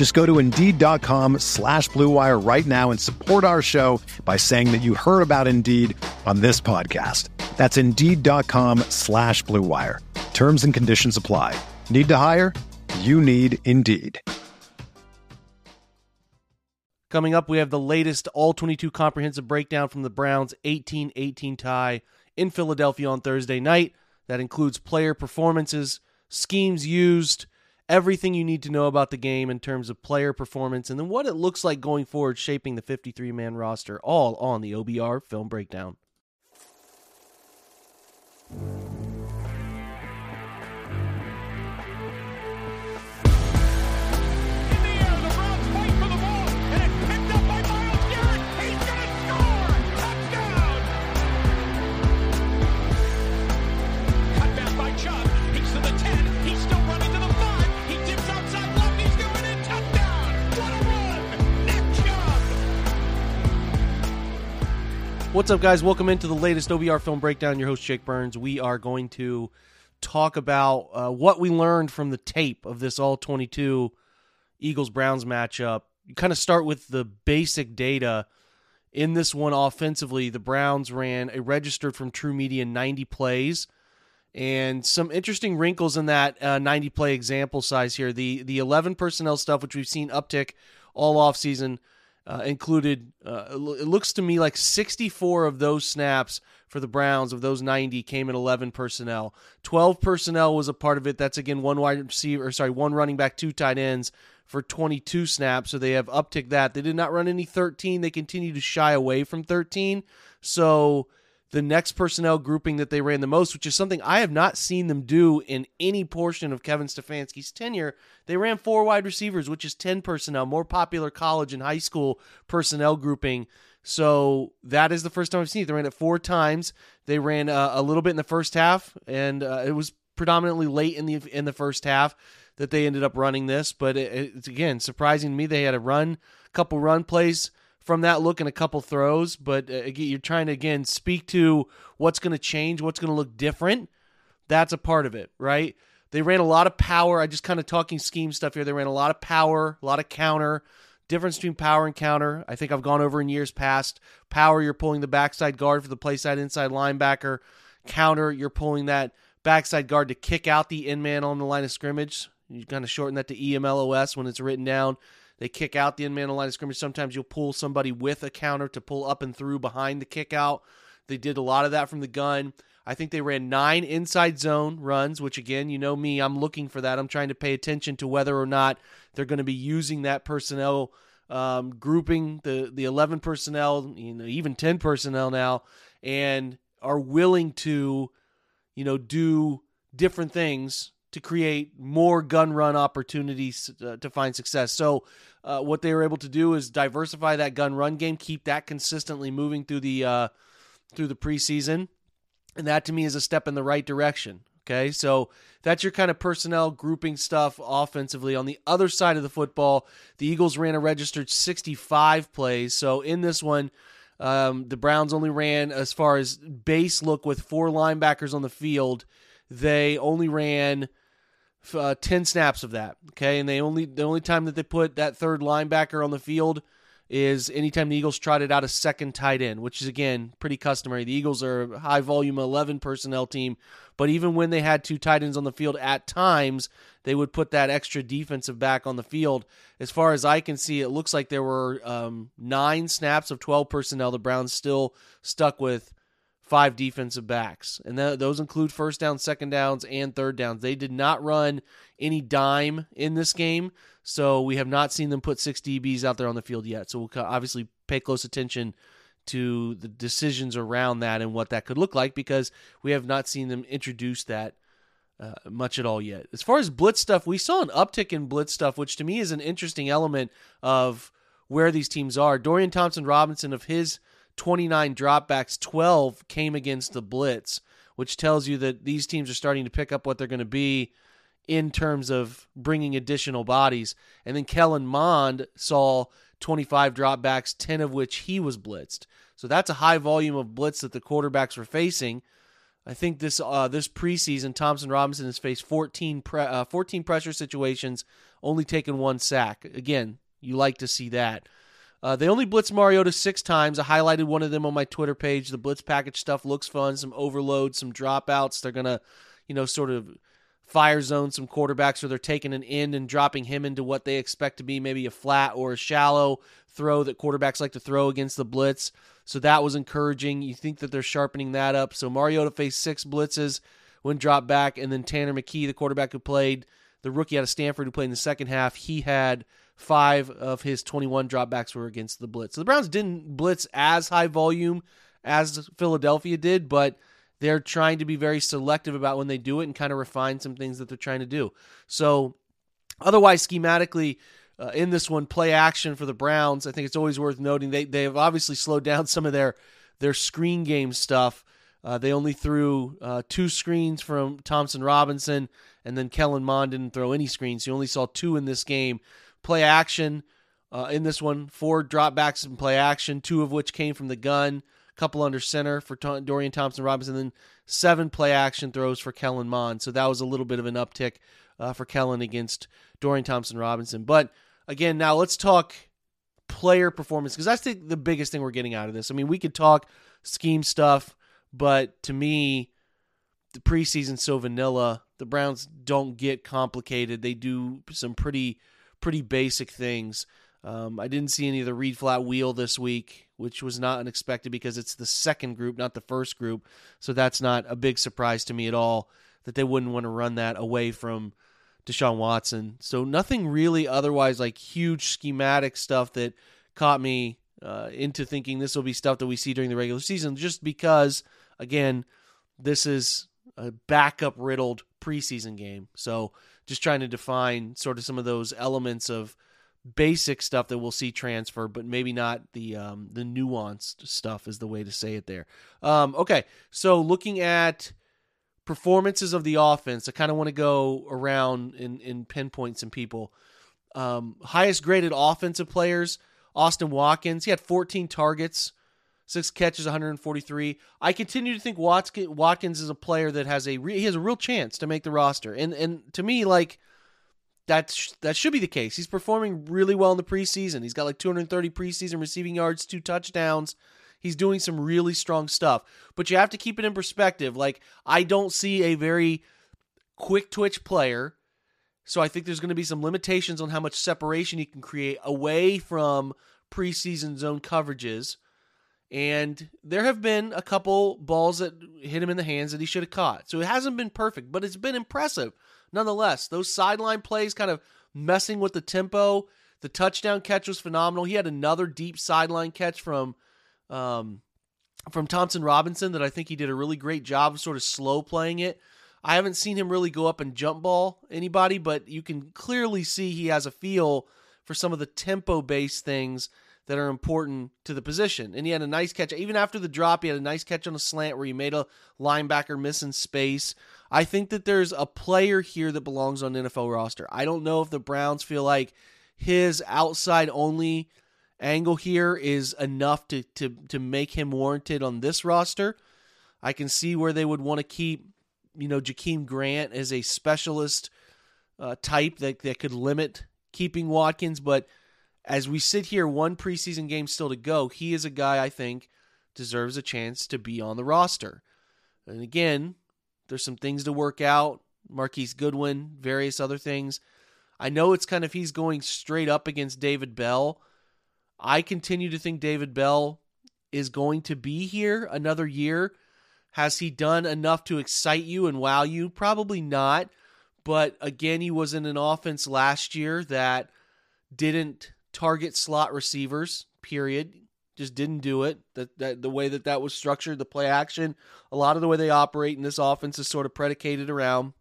Just go to Indeed.com slash BlueWire right now and support our show by saying that you heard about Indeed on this podcast. That's Indeed.com slash BlueWire. Terms and conditions apply. Need to hire? You need Indeed. Coming up, we have the latest All 22 comprehensive breakdown from the Browns' 18 18 tie in Philadelphia on Thursday night. That includes player performances, schemes used, everything you need to know about the game in terms of player performance, and then what it looks like going forward, shaping the 53 man roster, all on the OBR film breakdown. What's up, guys? Welcome into the latest OBR film breakdown. Your host, Jake Burns. We are going to talk about uh, what we learned from the tape of this All 22 Eagles Browns matchup. You kind of start with the basic data. In this one, offensively, the Browns ran a registered from TruMedia 90 plays. And some interesting wrinkles in that uh, 90 play example size here. The the 11 personnel stuff, which we've seen uptick all offseason, uh, included, uh, it looks to me like 64 of those snaps for the Browns of those 90 came in 11 personnel. 12 personnel was a part of it. That's again one wide receiver, sorry, one running back, two tight ends for 22 snaps. So they have uptick that. They did not run any 13. They continue to shy away from 13. So the next personnel grouping that they ran the most, which is something I have not seen them do in any portion of Kevin Stefanski's tenure. They ran four wide receivers, which is 10 personnel, more popular college and high school personnel grouping. So that is the first time I've seen it. They ran it four times. They ran uh, a little bit in the first half, and uh, it was predominantly late in the in the first half that they ended up running this. But it, it's again surprising to me. They had a run, couple run plays from that look and a couple throws, but uh, you're trying to again speak to what's going to change, what's going to look different. That's a part of it, right? They ran a lot of power. I just kind of talking scheme stuff here. They ran a lot of power, a lot of counter. Difference between power and counter. I think I've gone over in years past. Power, you're pulling the backside guard for the play side inside linebacker. Counter, you're pulling that backside guard to kick out the in man on the line of scrimmage. You kind of shorten that to EMLOS when it's written down. They kick out the in man line of scrimmage. Sometimes you'll pull somebody with a counter to pull up and through behind the kick out. They did a lot of that from the gun. I think they ran nine inside zone runs, which again, you know me, I'm looking for that. I'm trying to pay attention to whether or not they're going to be using that personnel um, grouping, the the 11 personnel, you know, even 10 personnel now, and are willing to, you know, do different things to create more gun run opportunities uh, to find success. So, uh, what they were able to do is diversify that gun run game, keep that consistently moving through the uh, through the preseason, and that to me is a step in the right direction. Okay, so that's your kind of personnel grouping stuff offensively. On the other side of the football, the Eagles ran a registered 65 plays. So in this one, um, the Browns only ran as far as base look with four linebackers on the field. They only ran uh, 10 snaps of that. Okay, and they only the only time that they put that third linebacker on the field is anytime the Eagles trotted out a second tight end, which is again pretty customary. The Eagles are a high volume 11 personnel team, but even when they had two tight ends on the field at times, they would put that extra defensive back on the field. As far as I can see, it looks like there were um, nine snaps of 12 personnel. The Browns still stuck with five defensive backs, and th- those include first downs, second downs, and third downs. They did not run any dime in this game, so we have not seen them put six DBs out there on the field yet. So we'll obviously pay close attention to the decisions around that and what that could look like because we have not seen them introduce that uh, much at all yet. As far as blitz stuff, we saw an uptick in blitz stuff, which to me is an interesting element of where these teams are. Dorian Thompson Robinson, of his 29 dropbacks, 12 came against the blitz, which tells you that these teams are starting to pick up what they're going to be in terms of bringing additional bodies. And then Kellen Mond saw 25 dropbacks, 10 of which he was blitzed. So that's a high volume of blitz that the quarterbacks were facing. I think this uh, this preseason, Thompson Robinson has faced 14, pre- uh, 14 pressure situations, only taken one sack. Again, you like to see that. Uh, they only blitzed Mariota six times. I highlighted one of them on my Twitter page. The blitz package stuff looks fun. Some overload, some dropouts. They're gonna, you know, sort of fire zone some quarterbacks, or they're taking an end and dropping him into what they expect to be maybe a flat or a shallow throw that quarterbacks like to throw against the blitz. So that was encouraging. You think that they're sharpening that up. So Mariota faced six blitzes when dropped back, and then Tanner McKee, the quarterback who played, the rookie out of Stanford who played in the second half, he had five of his 21 dropbacks were against the blitz. So the Browns didn't blitz as high volume as Philadelphia did, but they're trying to be very selective about when they do it and kind of refine some things that they're trying to do. So otherwise, schematically, uh, in this one, play action for the Browns. I think it's always worth noting they they have obviously slowed down some of their their screen game stuff. Uh, they only threw uh, two screens from Thompson Robinson, and then Kellen Mond didn't throw any screens. You only saw two in this game. Play action uh, in this one, four dropbacks in play action, two of which came from the gun, a couple under center for T- Dorian Thompson Robinson, then seven play action throws for Kellen Mond. So that was a little bit of an uptick uh, for Kellen against Dorian Thompson Robinson. But again, now let's talk player performance because that's the, the biggest thing we're getting out of this. I mean, we could talk scheme stuff, but to me, the preseason's so vanilla. The Browns don't get complicated. They do some pretty pretty basic things. Um, I didn't see any of the read flat wheel this week, which was not unexpected because it's the second group, not the first group. So that's not a big surprise to me at all that they wouldn't want to run that away from Deshaun Watson. So nothing really otherwise like huge schematic stuff that caught me uh, into thinking this will be stuff that we see during the regular season, just because again, this is a backup riddled preseason game. So just trying to define sort of some of those elements of basic stuff that we'll see transfer, but maybe not the um, the nuanced stuff is the way to say it there. Um, okay, so looking at performances of the offense. I kind of want to go around and, and pinpoint some people. Um, highest graded offensive players, Austin Watkins. He had 14 targets, six catches, 143. I continue to think Watkins is a player that has a re- he has a real chance to make the roster, and and to me like. That, sh- that should be the case. He's performing really well in the preseason. He's got like 230 preseason receiving yards, two touchdowns. He's doing some really strong stuff. But you have to keep it in perspective. Like, I don't see a very quick twitch player. So I think there's going to be some limitations on how much separation he can create away from preseason zone coverages. And there have been a couple balls that hit him in the hands that he should have caught. So it hasn't been perfect, but it's been impressive nonetheless. Those sideline plays kind of messing with the tempo. The touchdown catch was phenomenal. He had another deep sideline catch from um, from Thompson Robinson that I think he did a really great job of sort of slow playing it. I haven't seen him really go up and jump ball anybody, but you can clearly see he has a feel for some of the tempo based things that are important to the position. And he had a nice catch. Even after the drop, he had a nice catch on a slant where he made a linebacker miss in space. I think that there's a player here that belongs on NFL roster. I don't know if the Browns feel like his outside only angle here is enough to to to make him warranted on this roster. I can see where they would want to keep, you know, Jakeem Grant as a specialist uh, type that that could limit keeping Watkins. But as we sit here, one preseason game still to go, he is a guy I think deserves a chance to be on the roster. And again, there's some things to work out. Marquise Goodwin, various other things. I know it's kind of he's going straight up against David Bell I continue to think David Bell is going to be here another year. Has he done enough to excite you and wow you? Probably not. But again, he was in an offense last year that didn't target slot receivers, period. Just didn't do it. That, that the way that that was structured, the play action, a lot of the way they operate in this offense is sort of predicated around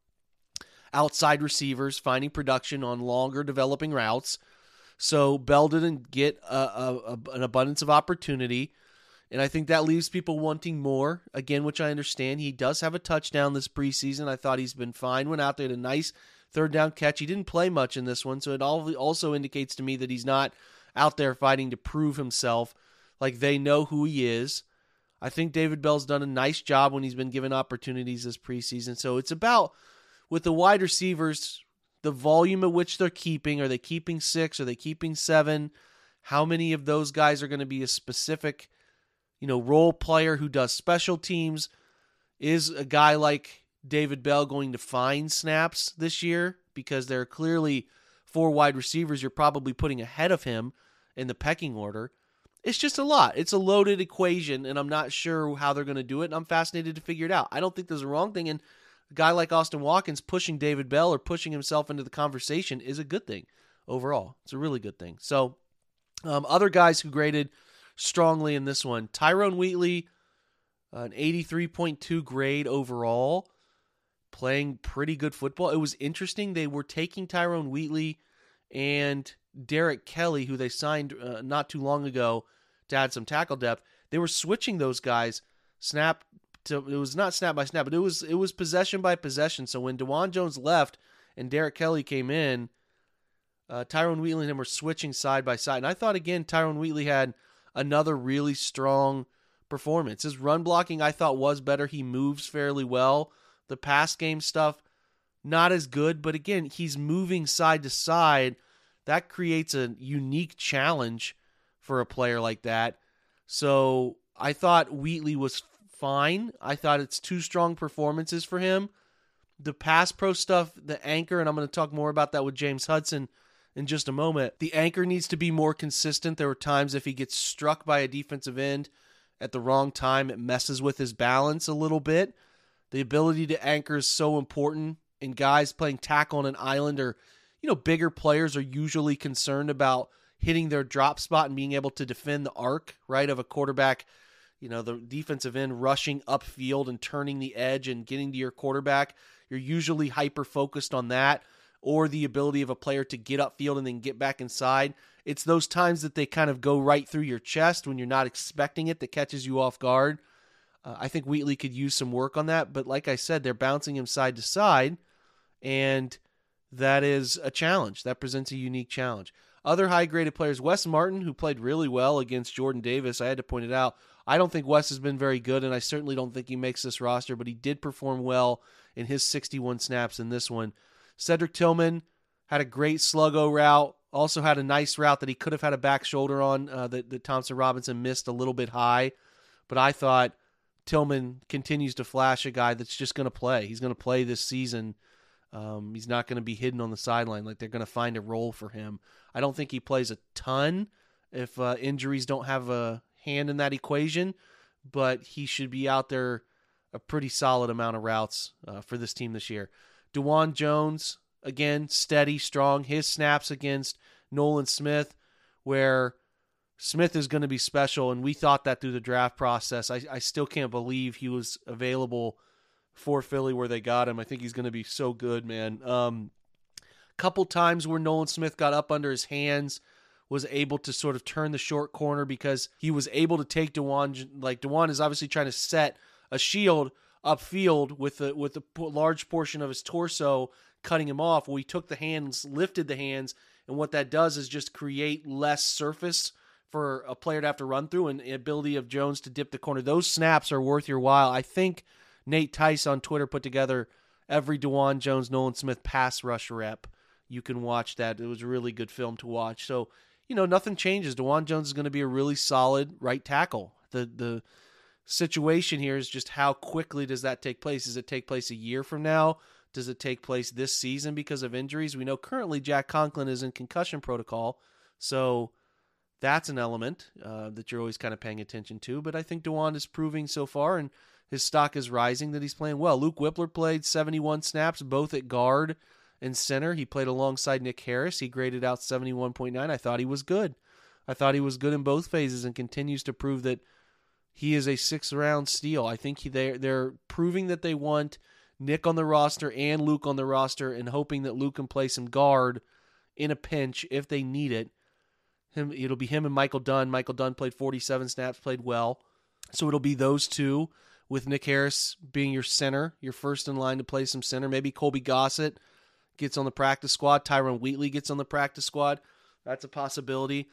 outside receivers finding production on longer developing routes. So Bell didn't get a, a, a, an abundance of opportunity. And I think that leaves people wanting more, again, which I understand. He does have a touchdown this preseason. I thought he's been fine. Went out there, a nice third down catch. He didn't play much in this one, so it also indicates to me that he's not out there fighting to prove himself. Like they know who he is. I think David Bell's done a nice job when he's been given opportunities this preseason. So it's about with the wide receivers, the volume at which they're keeping. Are they keeping six? Are they keeping seven? How many of those guys are going to be a specific, you know, role player who does special teams? Is a guy like David Bell going to find snaps this year? Because there are clearly four wide receivers you're probably putting ahead of him in the pecking order. It's just a lot. It's a loaded equation, and I'm not sure how they're going to do it, and I'm fascinated to figure it out. I don't think there's a wrong thing, and a guy like Austin Watkins pushing David Bell or pushing himself into the conversation is a good thing overall. It's a really good thing. So, um, other guys who graded strongly in this one Tyrone Wheatley, an 83.2 grade overall, playing pretty good football. It was interesting. They were taking Tyrone Wheatley and Derek Kelly, who they signed uh, not too long ago to add some tackle depth. They were switching those guys snap to it was not snap by snap, but it was it was possession by possession. So when Dawand Jones left and Derek Kelly came in, uh, Tyrone Wheatley and him were switching side by side. And I thought again Tyrone Wheatley had another really strong performance. His run blocking I thought was better. He moves fairly well. The pass game stuff not as good, but again, he's moving side to side. That creates a unique challenge for a player like that. So I thought Wheatley was fine. I thought it's two strong performances for him. The pass pro stuff, the anchor, and I'm going to talk more about that with James Hudson in just a moment. The anchor needs to be more consistent. There were times if he gets struck by a defensive end at the wrong time, it messes with his balance a little bit. The ability to anchor is so important, and guys playing tackle on an island or, you know, bigger players are usually concerned about hitting their drop spot and being able to defend the arc, right, of a quarterback you know, the defensive end rushing upfield and turning the edge and getting to your quarterback, you're usually hyper focused on that or the ability of a player to get upfield and then get back inside. It's those times that they kind of go right through your chest when you're not expecting it that catches you off guard. Uh, I think Wheatley could use some work on that, but like I said, they're bouncing him side to side, and that is a challenge. That presents a unique challenge. Other high graded players, Wes Martin, who played really well against Jordan Davis, I had to point it out, I don't think Wes has been very good, and I certainly don't think he makes this roster, but he did perform well in his 61 snaps in this one. Cedric Tillman had a great sluggo route, also had a nice route that he could have had a back shoulder on uh, that, that Thompson Robinson missed a little bit high. But I thought Tillman continues to flash a guy that's just going to play. He's going to play this season. Um, he's not going to be hidden on the sideline. Like they're going to find a role for him. I don't think he plays a ton if uh, injuries don't have a hand in that equation, but he should be out there a pretty solid amount of routes uh, for this team this year. Dawand Jones, again, steady, strong. His snaps against Nolan Smith, where Smith is going to be special, and we thought that through the draft process. I, I still can't believe he was available for Philly where they got him. I think he's going to be so good, man. Um, couple times where Nolan Smith got up under his hands was able to sort of turn the short corner because he was able to take Dawand. Like Dawand is obviously trying to set a shield upfield with a with a large portion of his torso cutting him off. Well, he took the hands, lifted the hands, and what that does is just create less surface for a player to have to run through and the ability of Jones to dip the corner. Those snaps are worth your while. I think Nate Tice on Twitter put together every Dawand Jones Nolan Smith pass rush rep. You can watch that. It was a really good film to watch. So you know, nothing changes. Dawand Jones is going to be a really solid right tackle. The the situation here is just how quickly does that take place? Does it take place a year from now? Does it take place this season because of injuries? We know currently Jack Conklin is in concussion protocol, so that's an element uh, that you're always kind of paying attention to. But I think Dawand is proving so far and his stock is rising that he's playing well. Luke Wypler played 71 snaps, both at guard and center. He played alongside Nick Harris. He graded out 71.9. I thought he was good. I thought he was good in both phases and continues to prove that he is a sixth round steal. I think he, they're, they're proving that they want Nick on the roster and Luke on the roster and hoping that Luke can play some guard in a pinch if they need it. Him, it'll be him and Michael Dunn. Michael Dunn played 47 snaps, played well. So it'll be those two with Nick Harris being your center, your first in line to play some center. Maybe Colby Gossett gets on the practice squad. Tyrone Wheatley gets on the practice squad. That's a possibility.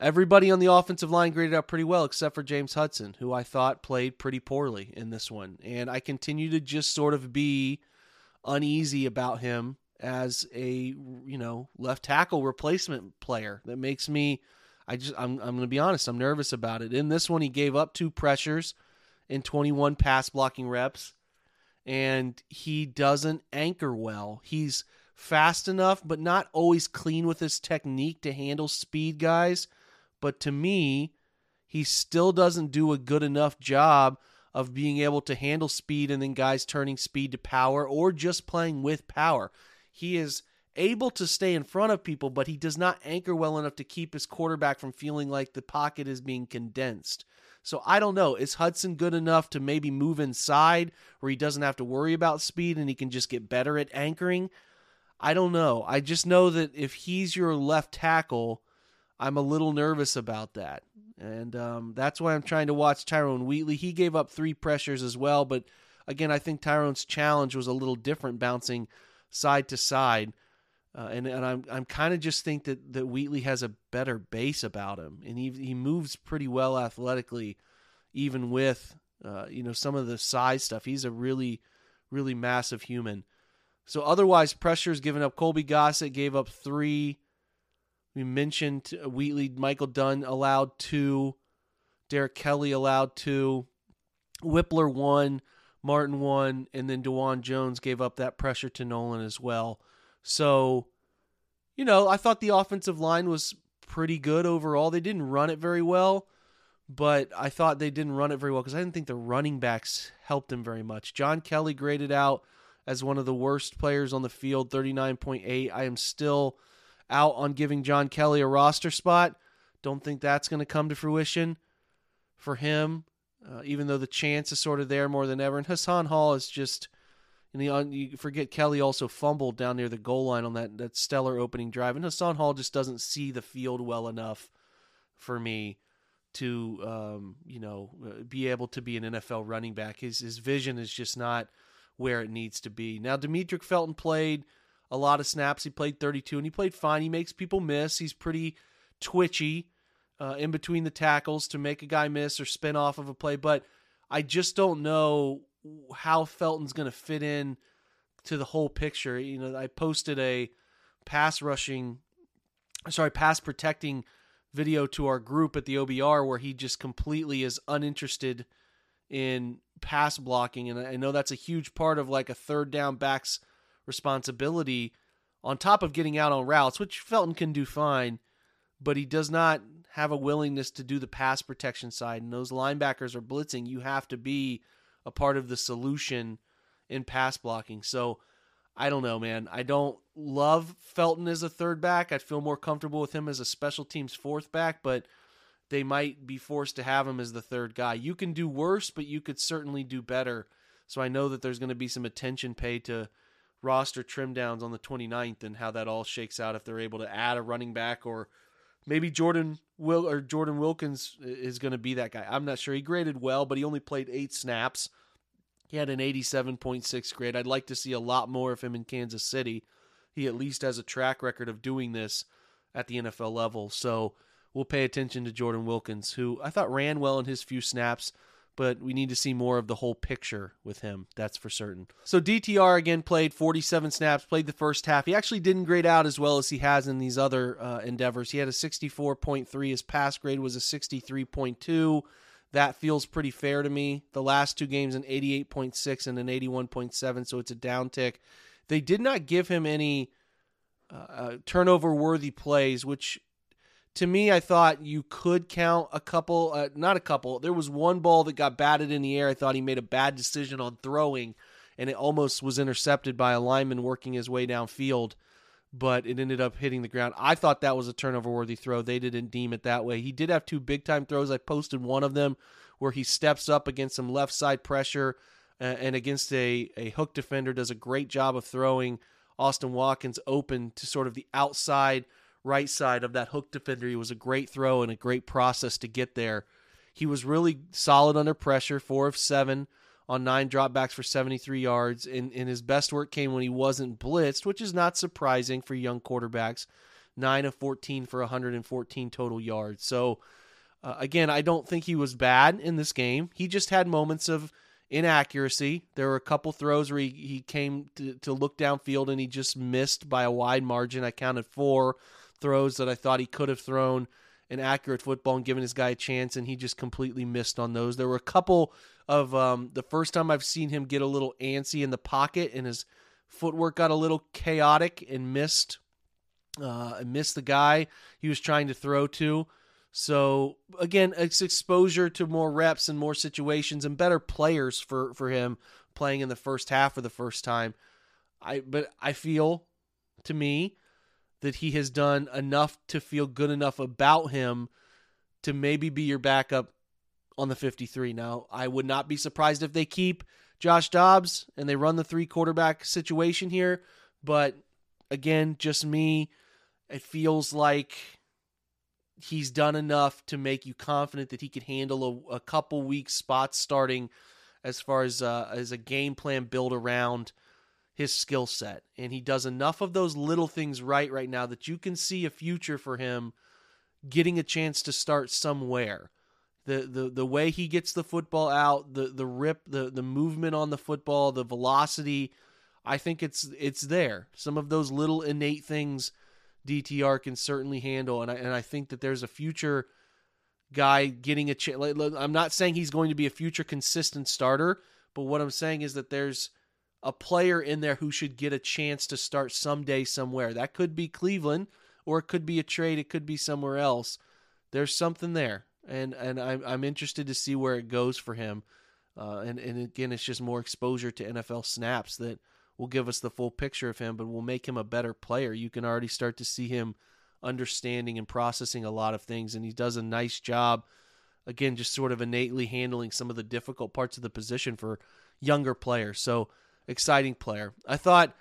Everybody on the offensive line graded out pretty well except for James Hudson, who I thought played pretty poorly in this one. And I continue to just sort of be uneasy about him as a, you know, left tackle replacement player. That makes me I just I'm I'm going to be honest, I'm nervous about it. In this one he gave up two pressures in 21 pass blocking reps and he doesn't anchor well. He's fast enough but not always clean with his technique to handle speed guys but to me, he still doesn't do a good enough job of being able to handle speed and then guys turning speed to power or just playing with power. He is able to stay in front of people, but he does not anchor well enough to keep his quarterback from feeling like the pocket is being condensed. So I don't know. Is Hudson good enough to maybe move inside where he doesn't have to worry about speed and he can just get better at anchoring? I don't know. I just know that if he's your left tackle, I'm a little nervous about that. And um, that's why I'm trying to watch Tyrone Wheatley. He gave up three pressures as well, but again, I think Tyrone's challenge was a little different, bouncing side to side. Uh, and and I'm I'm kind of just think that that Wheatley has a better base about him, and he he moves pretty well athletically, even with uh, you know some of the size stuff. He's a really really massive human. So otherwise, pressures given up. Colby Gossett gave up three. We mentioned Wheatley, Michael Dunn allowed two, Derek Kelly allowed two, Wypler one, Martin one, and then Dawand Jones gave up that pressure to Nolan as well. So, you know, I thought the offensive line was pretty good overall. They didn't run it very well, but I thought they didn't run it very well because I didn't think the running backs helped them very much. John Kelly graded out as one of the worst players on the field, 39.8. I am still out on giving John Kelly a roster spot. Don't think that's going to come to fruition for him, uh, even though the chance is sort of there more than ever. And Hassan Hall is just, you, know, you forget Kelly also fumbled down near the goal line on that, that stellar opening drive. And Hassan Hall just doesn't see the field well enough for me to, um, you know, uh, be able to be an NFL running back. His, his vision is just not where it needs to be. Now, Demetric Felton played – a lot of snaps. He played 32 and he played fine. He makes people miss. He's pretty twitchy uh, in between the tackles to make a guy miss or spin off of a play. But I just don't know how Felton's going to fit in to the whole picture. You know, I posted a pass rushing, sorry, pass protecting video to our group at the OBR where he just completely is uninterested in pass blocking. And I know that's a huge part of like a third down backs responsibility on top of getting out on routes, which Felton can do fine, but he does not have a willingness to do the pass protection side. And those linebackers are blitzing. You have to be a part of the solution in pass blocking. So I don't know, man. I don't love Felton as a third back. I'd feel more comfortable with him as a special teams fourth back, but they might be forced to have him as the third guy. You can do worse, but you could certainly do better. So I know that there's going to be some attention paid to roster trim downs on the 29th and how that all shakes out if they're able to add a running back or maybe Jordan Will or Jordan Wilkins is going to be that guy. I'm not sure. He graded well, but he only played 8 snaps. He had an 87.6 grade. I'd like to see a lot more of him in Kansas City. He at least has a track record of doing this at the NFL level. So we'll pay attention to Jordan Wilkins, who I thought ran well in his few snaps but we need to see more of the whole picture with him. That's for certain. So DTR again played 47 snaps, played the first half. He actually didn't grade out as well as he has in these other uh, endeavors. He had a 64.3. His pass grade was a 63.2. That feels pretty fair to me. The last two games, an 88.6 and an 81.7, so it's a downtick. They did not give him any uh, uh turnover worthy plays, which to me, I thought you could count a couple, uh, not a couple. There was one ball that got batted in the air. I thought he made a bad decision on throwing, and it almost was intercepted by a lineman working his way downfield, but it ended up hitting the ground. I thought that was a turnover worthy throw. They didn't deem it that way. He did have two big time throws. I posted one of them where he steps up against some left side pressure uh, and against a, a hook defender, does a great job of throwing Austin Watkins open to sort of the outside right side of that hook defender. He was a great throw and a great process to get there. He was really solid under pressure, four of seven on nine dropbacks for 73 yards. And, and his best work came when he wasn't blitzed, which is not surprising for young quarterbacks. Nine of 14 for 114 total yards. So, uh, again, I don't think he was bad in this game. He just had moments of inaccuracy. There were a couple throws where he, he came to, to look downfield and he just missed by a wide margin. I counted four throws that I thought he could have thrown an accurate football and given his guy a chance, and he just completely missed on those. There were a couple of um, the first time I've seen him get a little antsy in the pocket, and his footwork got a little chaotic and missed uh, missed the guy he was trying to throw to. So again, it's exposure to more reps and more situations and better players for for him playing in the first half for the first time. I but I feel to me that he has done enough to feel good enough about him to maybe be your backup on the 53. Now, I would not be surprised if they keep Josh Dobbs and they run the three quarterback situation here, but again, just me, it feels like he's done enough to make you confident that he could handle a, a couple weeks spots starting as far as uh, as a game plan build around his skill set. And he does enough of those little things right right now that you can see a future for him getting a chance to start somewhere. The, the the way he gets the football out, the the rip, the the movement on the football, the velocity, I think it's it's there. Some of those little innate things DTR can certainly handle, and I and I think that there's a future guy getting a chance. I'm not saying he's going to be a future consistent starter, but what I'm saying is that there's a player in there who should get a chance to start someday somewhere. That could be Cleveland, or it could be a trade. It could be somewhere else. There's something there, and and I'm I'm interested to see where it goes for him. Uh, and and again, it's just more exposure to NFL snaps that will give us the full picture of him, but will make him a better player. You can already start to see him understanding and processing a lot of things, and he does a nice job. Again, just sort of innately handling some of the difficult parts of the position for younger players. So exciting player. I thought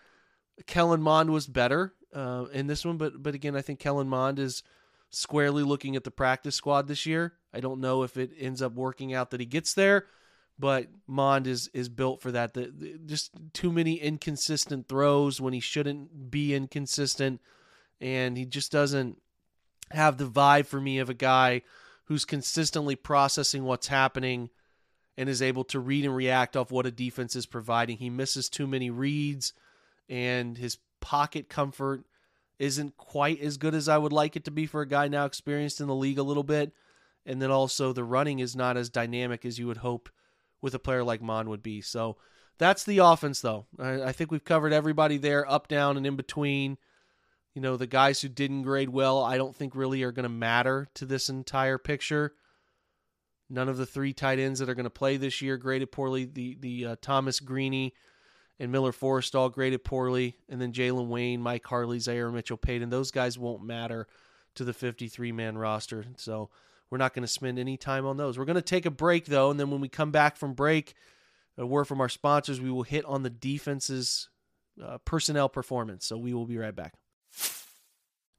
Kellen Mond was better uh, in this one, but but again, I think Kellen Mond is squarely looking at the practice squad this year. I don't know if it ends up working out that he gets there, but Mond is is built for that. The, the, just too many inconsistent throws when he shouldn't be inconsistent, and he just doesn't have the vibe for me of a guy who's consistently processing what's happening and is able to read and react off what a defense is providing. He misses too many reads, and his pocket comfort isn't quite as good as I would like it to be for a guy now experienced in the league a little bit. And then also the running is not as dynamic as you would hope with a player like Mond would be. So that's the offense, though. I, I think we've covered everybody there, up, down, and in between. You know, the guys who didn't grade well, I don't think really are going to matter to this entire picture. None of the three tight ends that are going to play this year graded poorly. The the uh, Thomas Greaney and Miller Forristall all graded poorly, and then Jalen Wayne, Mike Harley, Zaire Mitchell Paden. Those guys won't matter to the 53 man roster. So we're not going to spend any time on those. We're going to take a break though, and then when we come back from break, a word from our sponsors, we will hit on the defense's uh, personnel performance. So we will be right back.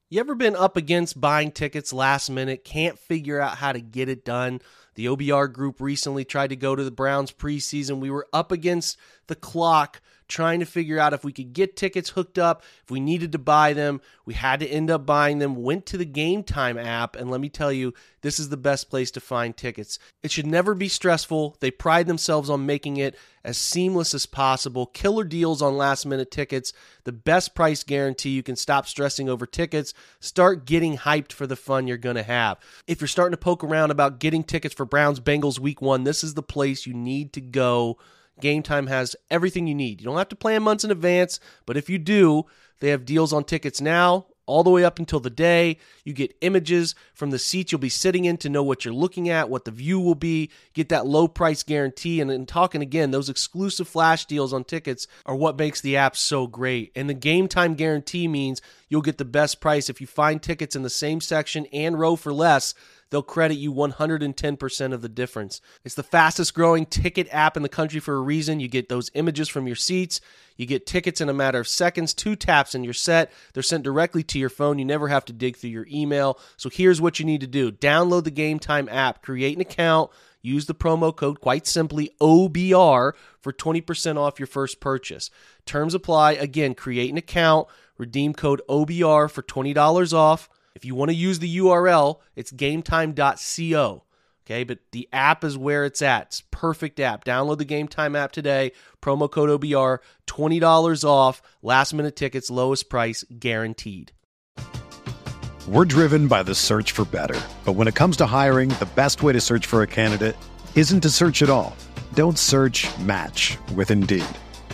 You ever been up against buying tickets last minute, can't figure out how to get it done? The OBR group recently tried to go to the Browns preseason. We were up against the clock trying to figure out if we could get tickets hooked up, if we needed to buy them. We had to end up buying them, went to the Game Time app, and let me tell you, this is the best place to find tickets. It should never be stressful. They pride themselves on making it as seamless as possible. Killer deals on last minute tickets, the best price guarantee. You can stop stressing over tickets, start getting hyped for the fun you're going to have. If you're starting to poke around about getting tickets for Browns Bengals week one, this is the place you need to go. Game Time has everything you need. You don't have to plan months in advance, but if you do, they have deals on tickets now all the way up until the day. You get images from the seats you'll be sitting in to know what you're looking at, what the view will be. Get that low price guarantee. And then talking again, those exclusive flash deals on tickets are what makes the app so great. And the game time guarantee means you'll get the best price if you find tickets in the same section and row for less they'll credit you 110% of the difference. It's the fastest growing ticket app in the country for a reason. You get those images from your seats, you get tickets in a matter of seconds, two taps, and you're set. They're sent directly to your phone. You never have to dig through your email. So here's what you need to do download the Game Time app, create an account. Use the promo code, quite simply, OBR for 20% off your first purchase. Terms apply. Again, create an account, redeem code OBR for $20 off. If you want to use the URL, it's gametime.co. Okay, but the app is where it's at. It's perfect app. Download the Game Time app today. Promo code OBR, $20 off. Last minute tickets, lowest price guaranteed. We're driven by the search for better. But when it comes to hiring, the best way to search for a candidate isn't to search at all. Don't search match with Indeed.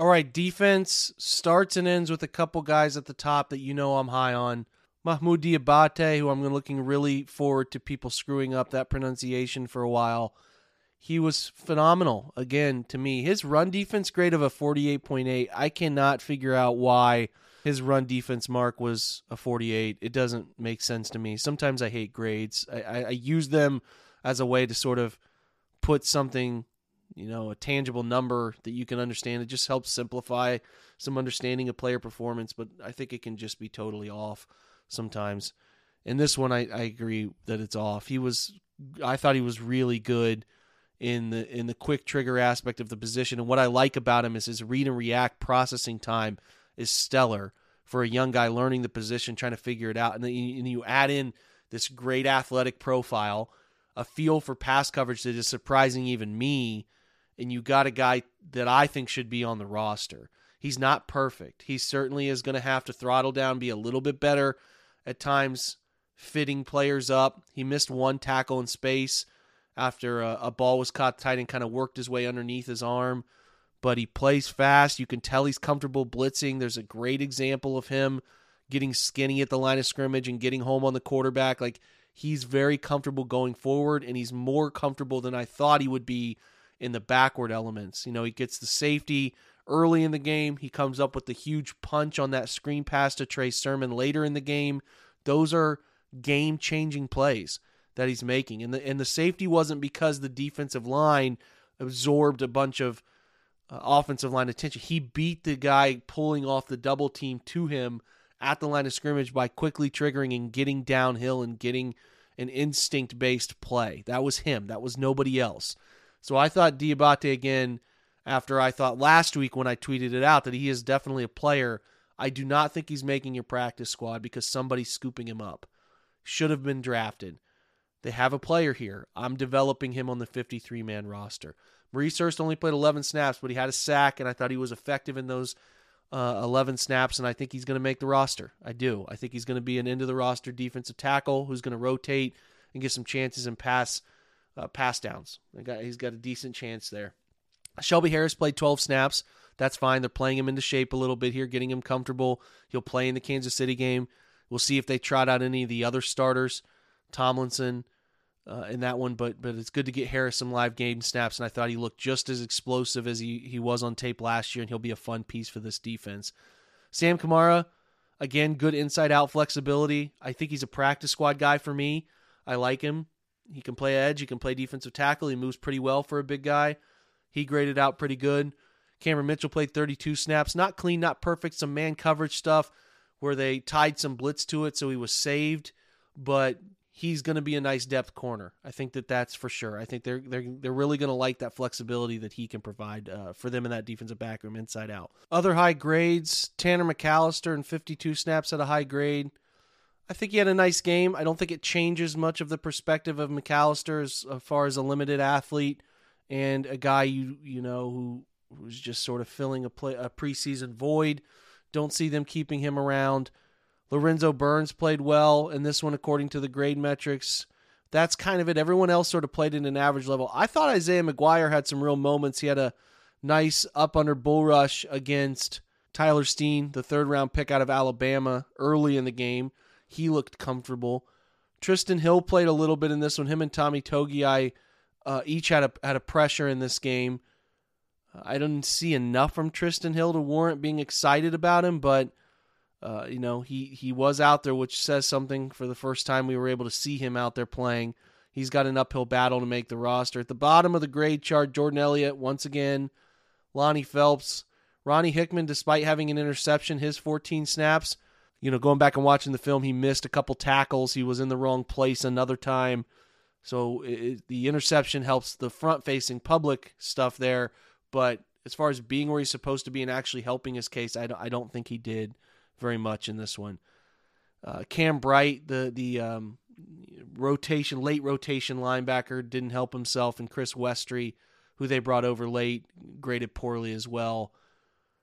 All right, defense starts and ends with a couple guys at the top that you know I'm high on. Mohamoud Diabate, who I'm looking really forward to people screwing up that pronunciation for a while. He was phenomenal again to me. His run defense grade of a 48.8. I cannot figure out why his run defense mark was a 48. It doesn't make sense to me. Sometimes I hate grades. I, I, I use them as a way to sort of put something you know, a tangible number that you can understand. It just helps simplify some understanding of player performance, but I think it can just be totally off sometimes. And this one, I, I agree that it's off. He was, I thought he was really good in the in the quick trigger aspect of the position, and what I like about him is his read and react processing time is stellar for a young guy learning the position, trying to figure it out, and then you, and you add in this great athletic profile, a feel for pass coverage that is surprising even me and you got a guy that I think should be on the roster. He's not perfect. He certainly is going to have to throttle down, be a little bit better at times, fitting players up. He missed one tackle in space after a, a ball was caught tight and kind of worked his way underneath his arm. But he plays fast. You can tell he's comfortable blitzing. There's a great example of him getting skinny at the line of scrimmage and getting home on the quarterback. Like he's very comfortable going forward, and he's more comfortable than I thought he would be in the backward elements. You know, he gets the safety early in the game. He comes up with the huge punch on that screen pass to Trey Sermon later in the game. Those are game changing plays that he's making. And the and the safety wasn't because the defensive line absorbed a bunch of uh, offensive line attention. He beat the guy pulling off the double team to him at the line of scrimmage by quickly triggering and getting downhill and getting an instinct based play. That was him. That was nobody else. So I thought Diabate again after I thought last week when I tweeted it out that he is definitely a player. I do not think he's making your practice squad because somebody's scooping him up. Should have been drafted. They have a player here. I'm developing him on the 53 man roster. Maurice Hurst only played 11 snaps, but he had a sack, and I thought he was effective in those uh, 11 snaps, and I think he's going to make the roster. I do. I think he's going to be an end of the roster defensive tackle who's going to rotate and get some chances and pass uh, pass downs. He's got a decent chance there. Shelby Harris played 12 snaps. That's fine. They're playing him into shape a little bit here, getting him comfortable. He'll play in the Kansas City game. We'll see if they trot out any of the other starters. Tomlinson, uh, in that one, but but it's good to get Harris some live game snaps, and I thought he looked just as explosive as he, he was on tape last year, and he'll be a fun piece for this defense. Sam Kamara, again, good inside out flexibility. I think he's a practice squad guy for me. I like him. He can play edge, he can play defensive tackle, he moves pretty well for a big guy. He graded out pretty good. Cameron Mitchell played 32 snaps, not clean, not perfect, some man coverage stuff where they tied some blitz to it, so he was saved, but he's going to be a nice depth corner. I think that that's for sure. I think they're they're they're really going to like that flexibility that he can provide uh, for them in that defensive back room inside out. Other high grades: Tanner McCalister and 52 snaps at a high grade. I think he had a nice game. I don't think it changes much of the perspective of McCalister as, as far as a limited athlete and a guy you you know who was just sort of filling a play a preseason void. Don't see them keeping him around. Lorenzo Burns played well in this one, according to the grade metrics. That's kind of it. Everyone else sort of played in an average level. I thought Isaiah McGuire had some real moments. He had a nice up under bull rush against Tyler Steen, the third round pick out of Alabama, early in the game. He looked comfortable. Trysten Hill played a little bit in this one. Him and Tommy Togiai uh, each had a had a pressure in this game. I didn't see enough from Trysten Hill to warrant being excited about him, but uh, you know, he he was out there, which says something. For the first time, we were able to see him out there playing. He's got an uphill battle to make the roster. At the bottom of the grade chart, Jordan Elliott once again, Lonnie Phelps, Ronnie Hickman, despite having an interception, his 14 snaps. You know, going back and watching the film, he missed a couple tackles. He was in the wrong place another time. So it, the interception helps the front-facing public stuff there, but as far as being where he's supposed to be and actually helping his case, I don't, I don't think he did very much in this one. Uh, Cam Bright, the the um, rotation late rotation linebacker, didn't help himself, and Chris Westry, who they brought over late, graded poorly as well.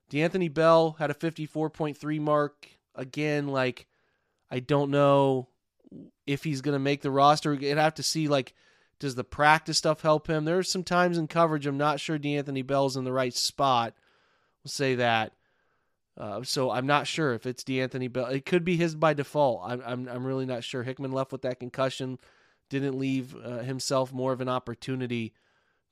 D'Anthony Bell had a 54.3 mark. Again, like I don't know if he's going to make the roster. You'd have to see like does the practice stuff help him? There's some times in coverage I'm not sure D'Anthony Bell's in the right spot. We'll say that. Uh, so I'm not sure if it's D'Anthony Bell. It could be his by default. I'm I'm, I'm really not sure. Hickman left with that concussion, didn't leave uh, himself more of an opportunity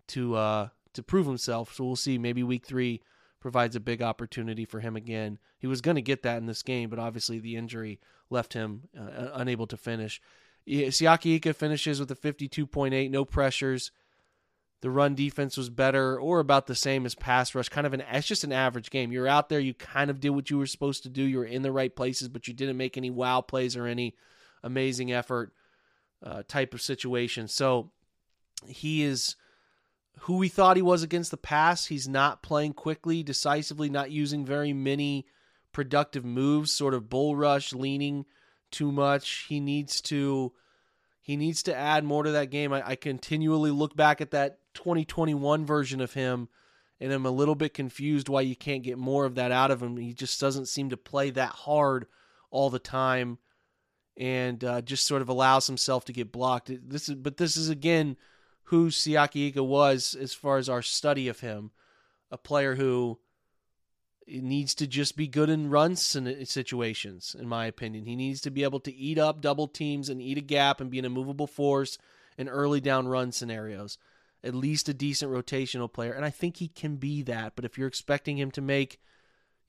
to uh, to prove himself. So we'll see. Maybe week three provides a big opportunity for him again. He was going to get that in this game, but obviously the injury left him uh, unable to finish. Siaki Ika finishes with a 52.8, no pressures. The run defense was better or about the same as pass rush. Kind of an it's just an average game. You're out there, you kind of did what you were supposed to do. You were in the right places, but you didn't make any wow plays or any amazing effort uh, type of situation. So he is who we thought he was against the pass. He's not playing quickly, decisively, not using very many productive moves, sort of bull rush, leaning too much. He needs to he needs to add more to that game. I, I continually look back at that 2021 version of him and I'm a little bit confused why you can't get more of that out of him. He just doesn't seem to play that hard all the time and uh, just sort of allows himself to get blocked. This is, but this is again who Siaki Ika was as far as our study of him, a player who needs to just be good in run situations, in my opinion. He needs to be able to eat up double teams and eat a gap and be an immovable force in early down run scenarios at least a decent rotational player, and I think he can be that. But if you're expecting him to make,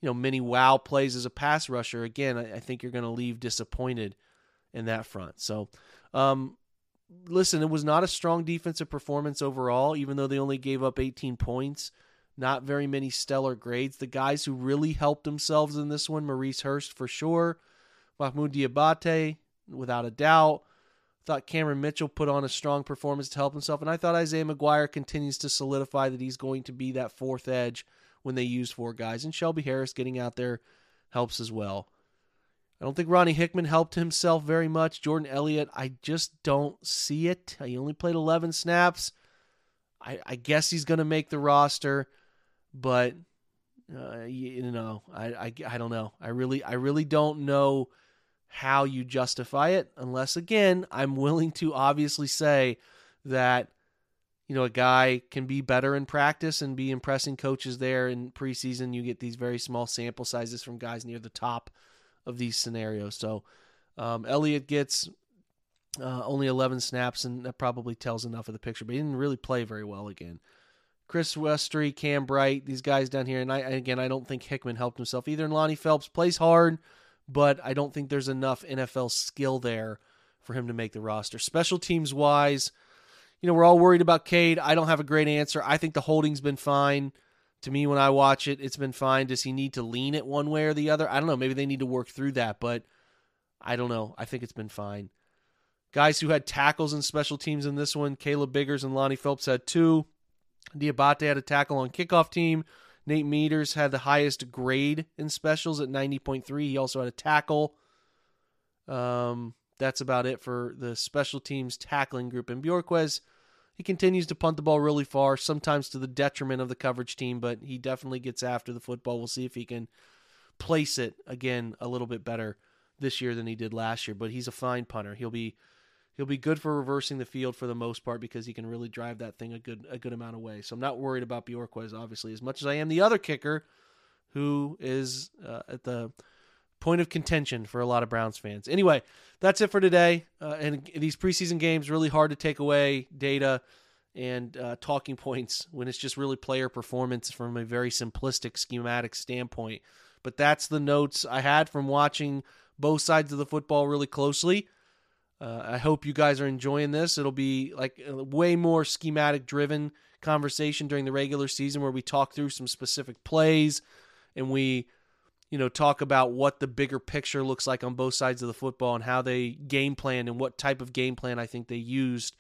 you know, many wow plays as a pass rusher, again, I, I think you're going to leave disappointed in that front. So, um, listen, it was not a strong defensive performance overall, even though they only gave up 18 points. Not very many stellar grades. The guys who really helped themselves in this one, Maurice Hurst for sure, Mohamoud Diabate, without a doubt. Thought Cameron Mitchell put on a strong performance to help himself, and I thought Isaiah McGuire continues to solidify that he's going to be that fourth edge when they use four guys, and Shelby Harris getting out there helps as well. I don't think Ronnie Hickman helped himself very much. Jordan Elliott, I just don't see it. He only played 11 snaps. I, I guess he's going to make the roster, but uh, you, know, I, I I don't know. I really I really don't know how you justify it unless again I'm willing to obviously say that you know a guy can be better in practice and be impressing coaches there in preseason you get these very small sample sizes from guys near the top of these scenarios so um, Elliott gets uh, only 11 snaps and that probably tells enough of the picture but he didn't really play very well again Chris Westry, Cam Bright, these guys down here, and I again I don't think Hickman helped himself either. And Lonnie Phelps plays hard, but I don't think there's enough NFL skill there for him to make the roster. Special teams wise, you know, we're all worried about Cade. I don't have a great answer. I think the holding's been fine. To me, when I watch it, it's been fine. Does he need to lean it one way or the other? I don't know. Maybe they need to work through that, but I don't know. I think it's been fine. Guys who had tackles and special teams in this one, Caleb Biggers and Lonnie Phelps had two. Diabate had a tackle on kickoff team. Nate Meadors had the highest grade in specials at 90.3. He also had a tackle. Um, that's about it for the special teams tackling group. And Bojorquez, he continues to punt the ball really far, sometimes to the detriment of the coverage team, but he definitely gets after the football. We'll see if he can place it again a little bit better this year than he did last year. But he's a fine punter. He'll be he'll be good for reversing the field for the most part because he can really drive that thing a good a good amount of way. So I'm not worried about Bojorquez obviously as much as I am the other kicker, who is uh, at the point of contention for a lot of Browns fans. Anyway, that's it for today. Uh, and these preseason games really hard to take away data and uh, talking points when it's just really player performance from a very simplistic schematic standpoint. But that's the notes I had from watching both sides of the football really closely. Uh, I hope you guys are enjoying this. It'll be like a way more schematic driven conversation during the regular season where we talk through some specific plays and we you know talk about what the bigger picture looks like on both sides of the football and how they game plan and what type of game plan I think they used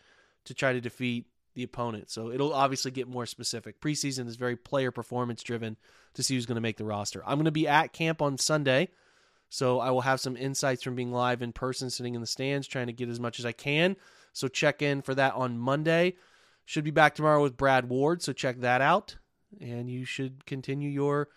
to try to defeat the opponent. So it'll obviously get more specific. Preseason is very player performance driven to see who's going to make the roster. I'm going to be at camp on Sunday. So I will have some insights from being live in person, sitting in the stands, trying to get as much as I can. So check in for that on Monday. Should be back tomorrow with Brad Ward, so check that out. And you should continue your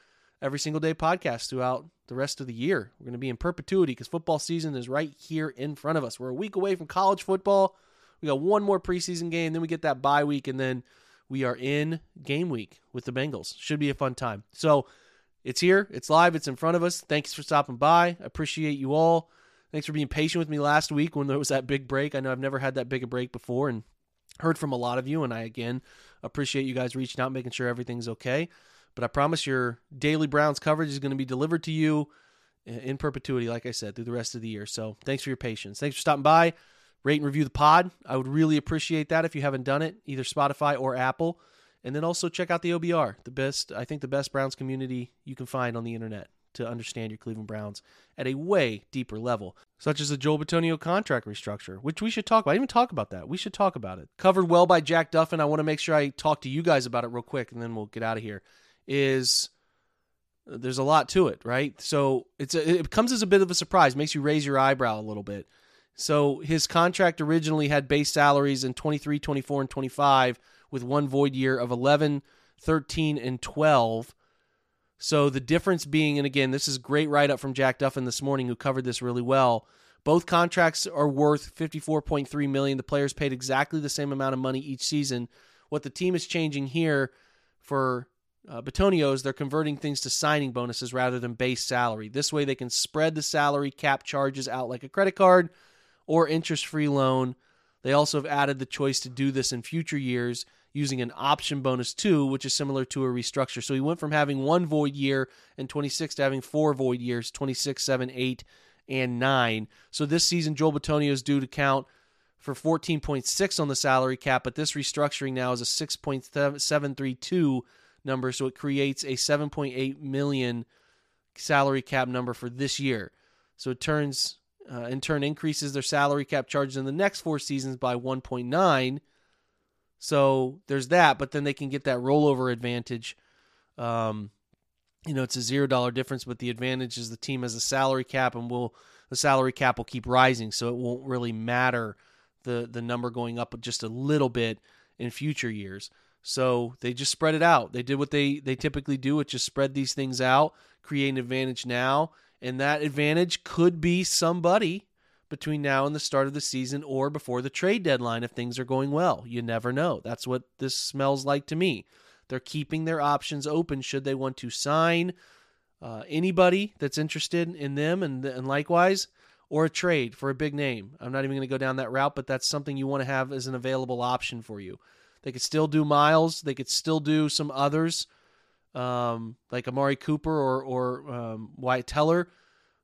every single day podcast throughout the rest of the year. We're going to be in perpetuity because football season is right here in front of us. We're a week away from college football. We got one more preseason game, then we get that bye week, and then we are in game week with the Bengals. Should be a fun time. So it's here, it's live, it's in front of us. Thanks for stopping by. I appreciate you all. Thanks for being patient with me last week when there was that big break. I know I've never had that big a break before and heard from a lot of you, and I again appreciate you guys reaching out, making sure everything's okay. But I promise your daily Browns coverage is going to be delivered to you in perpetuity, like I said, through the rest of the year. So thanks for your patience. Thanks for stopping by. Rate and review the pod. I would really appreciate that if you haven't done it, either Spotify or Apple. And then also check out the OBR, the best, I think, the best Browns community you can find on the internet to understand your Cleveland Browns at a way deeper level, such as the Joel Bitonio contract restructure, which we should talk about. I didn't even talk about that. We should talk about it. Covered well by Jack Duffin. I want to make sure I talk to you guys about it real quick, and then we'll get out of here. Is there's a lot to it, right? So it's a, it comes as a bit of a surprise, makes you raise your eyebrow a little bit. So his contract originally had base salaries in 23, 24, and 25 with one void year of 11, 13, and 12. So the difference being, and again, this is great write up from Jack Duffin this morning, who covered this really well. Both contracts are worth 54.3 million. The players paid exactly the same amount of money each season. What the team is changing here for uh, Bitonio is they're converting things to signing bonuses rather than base salary. This way, they can spread the salary cap charges out like a credit card or interest free loan. They also have added the choice to do this in future years using an option bonus too, which is similar to a restructure. So he went from having one void year in 26 to having four void years 26, 7, 8, and 9. So this season, Joel Bitonio is due to count for 14.6 on the salary cap, but this restructuring now is a 6.732 number, so it creates a 7.8 million salary cap number for this year. So it turns uh, in turn increases their salary cap charges in the next four seasons by 1.9. So there's that, but then they can get that rollover advantage. Um, you know, it's a zero dollar difference, but the advantage is the team has a salary cap, and will the salary cap will keep rising, so it won't really matter the the number going up just a little bit in future years. So they just spread it out. They did what they they typically do, which is spread these things out, create an advantage now, and that advantage could be somebody between now and the start of the season or before the trade deadline if things are going well. You never know. That's what this smells like to me. They're keeping their options open should they want to sign uh, anybody that's interested in them, and and likewise, or a trade for a big name. I'm not even going to go down that route, but that's something you want to have as an available option for you. They could still do Myles. They could still do some others, um, like Amari Cooper or or um, Wyatt Teller,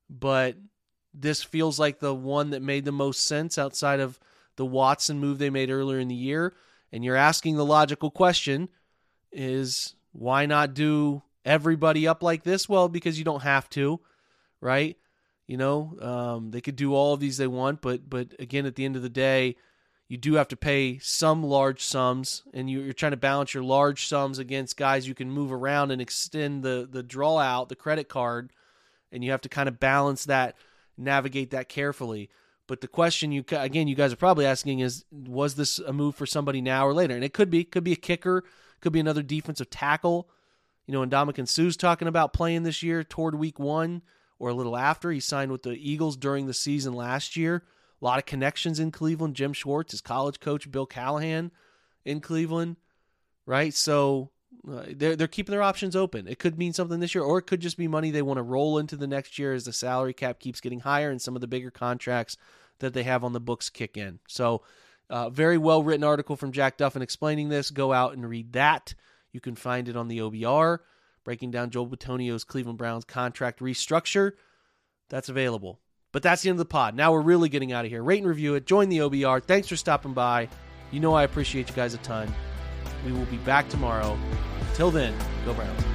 but this feels like the one that made the most sense outside of the Watson move they made earlier in the year. And you're asking the logical question: Is why not do everybody up like this? Well, because you don't have to, right? You know, um, they could do all of these they want, but but again, at the end of the day, you do have to pay some large sums, and you're trying to balance your large sums against guys you can move around and extend the the draw out, the credit card, and you have to kind of balance that, navigate that carefully. But the question you again, you guys are probably asking is, was this a move for somebody now or later? And it could be, could be a kicker, could be another defensive tackle. You know, and Ndamukong Suh's talking about playing this year toward week one or a little after. He signed with the Eagles during the season last year. A lot of connections in Cleveland. Jim Schwartz, his college coach, Bill Callahan in Cleveland, right? So uh, they're they're keeping their options open. It could mean something this year, or it could just be money they want to roll into the next year as the salary cap keeps getting higher and some of the bigger contracts that they have on the books kick in. So, uh, very well written article from Jack Duffin explaining this. Go out and read that. You can find it on the OBR, breaking down Joel Bitonio's Cleveland Browns contract restructure. That's available. But that's the end of the pod. Now we're really getting out of here. Rate and review it. Join the OBR. Thanks for stopping by. You know I appreciate you guys a ton. We will be back tomorrow. Till then, go Browns.